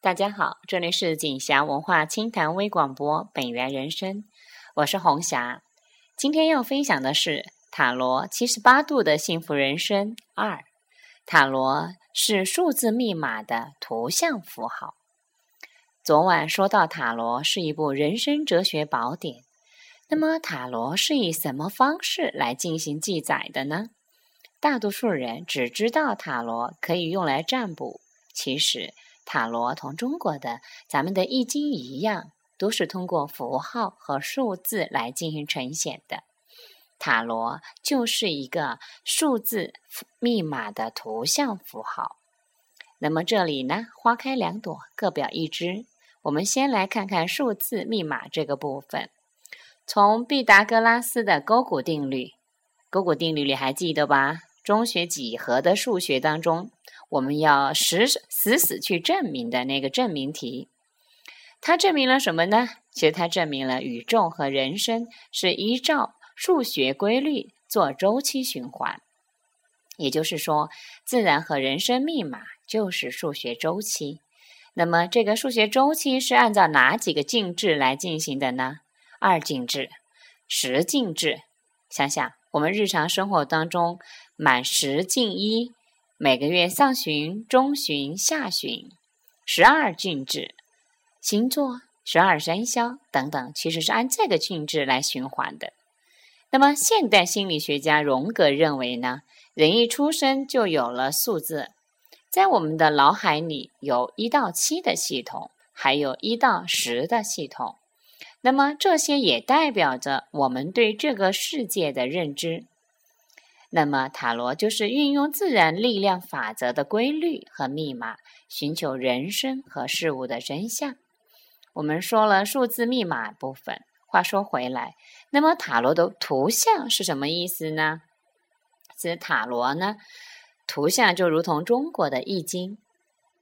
大家好，这里是锦霞文化清谈微广播，本源人生，我是红霞。今天要分享的是塔罗七十八度的幸福人生二。塔罗是数字密码的图像符号。昨晚说到塔罗是一部人生哲学宝典，那么塔罗是以什么方式来进行记载的呢？大多数人只知道塔罗可以用来占卜，其实。塔罗同中国的咱们的易经一样，都是通过符号和数字来进行呈现的。塔罗就是一个数字密码的图像符号。那么这里呢，花开两朵，各表一枝。我们先来看看数字密码这个部分。从毕达哥拉斯的勾股定律，勾股定律你还记得吧？中学几何的数学当中。我们要死死死去证明的那个证明题，它证明了什么呢？其实它证明了宇宙和人生是依照数学规律做周期循环，也就是说，自然和人生密码就是数学周期。那么，这个数学周期是按照哪几个进制来进行的呢？二进制、十进制。想想我们日常生活当中，满十进一。每个月上旬、中旬、下旬，十二进制，星座、十二生肖等等，其实是按这个进制来循环的。那么，现代心理学家荣格认为呢，人一出生就有了数字，在我们的脑海里有一到七的系统，还有一到十的系统。那么，这些也代表着我们对这个世界的认知。那么，塔罗就是运用自然力量法则的规律和密码，寻求人生和事物的真相。我们说了数字密码部分。话说回来，那么塔罗的图像是什么意思呢？指塔罗呢，图像就如同中国的易经，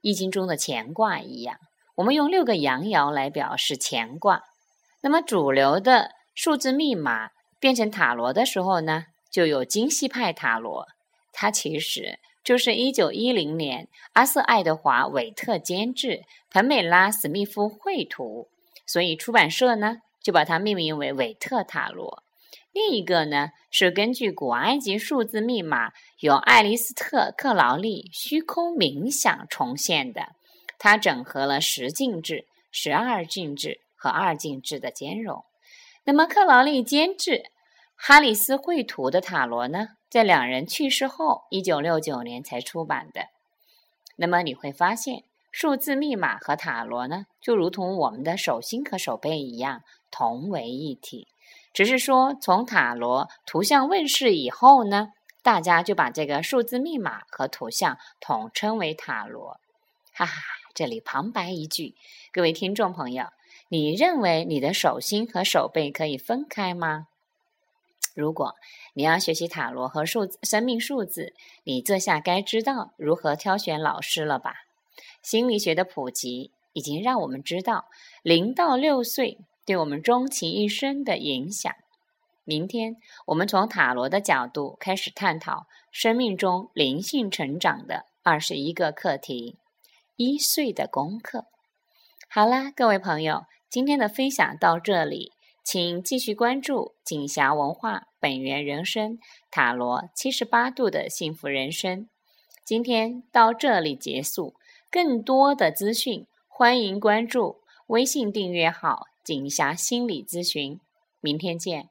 易经中的乾卦一样。我们用六个阳爻来表示乾卦。那么主流的数字密码变成塔罗的时候呢？就有精细派塔罗，它其实就是一九一零年阿瑟·爱德华·韦特监制，彭美拉·史密夫绘图，所以出版社呢就把它命名为韦特塔罗。另一个呢是根据古埃及数字密码，由爱丽斯特·克劳利虚空冥想重现的，它整合了十进制、十二进制和二进制的兼容。那么克劳利监制。哈里斯绘图的塔罗呢，在两人去世后，一九六九年才出版的。那么你会发现，数字密码和塔罗呢，就如同我们的手心和手背一样，同为一体。只是说，从塔罗图像问世以后呢，大家就把这个数字密码和图像统称为塔罗。哈哈，这里旁白一句，各位听众朋友，你认为你的手心和手背可以分开吗？如果你要学习塔罗和数字生命数字，你这下该知道如何挑选老师了吧？心理学的普及已经让我们知道零到六岁对我们终其一生的影响。明天我们从塔罗的角度开始探讨生命中灵性成长的二十一个课题。一岁的功课。好啦，各位朋友，今天的分享到这里。请继续关注锦霞文化本源人生塔罗七十八度的幸福人生。今天到这里结束，更多的资讯欢迎关注微信订阅号“锦霞心理咨询”。明天见。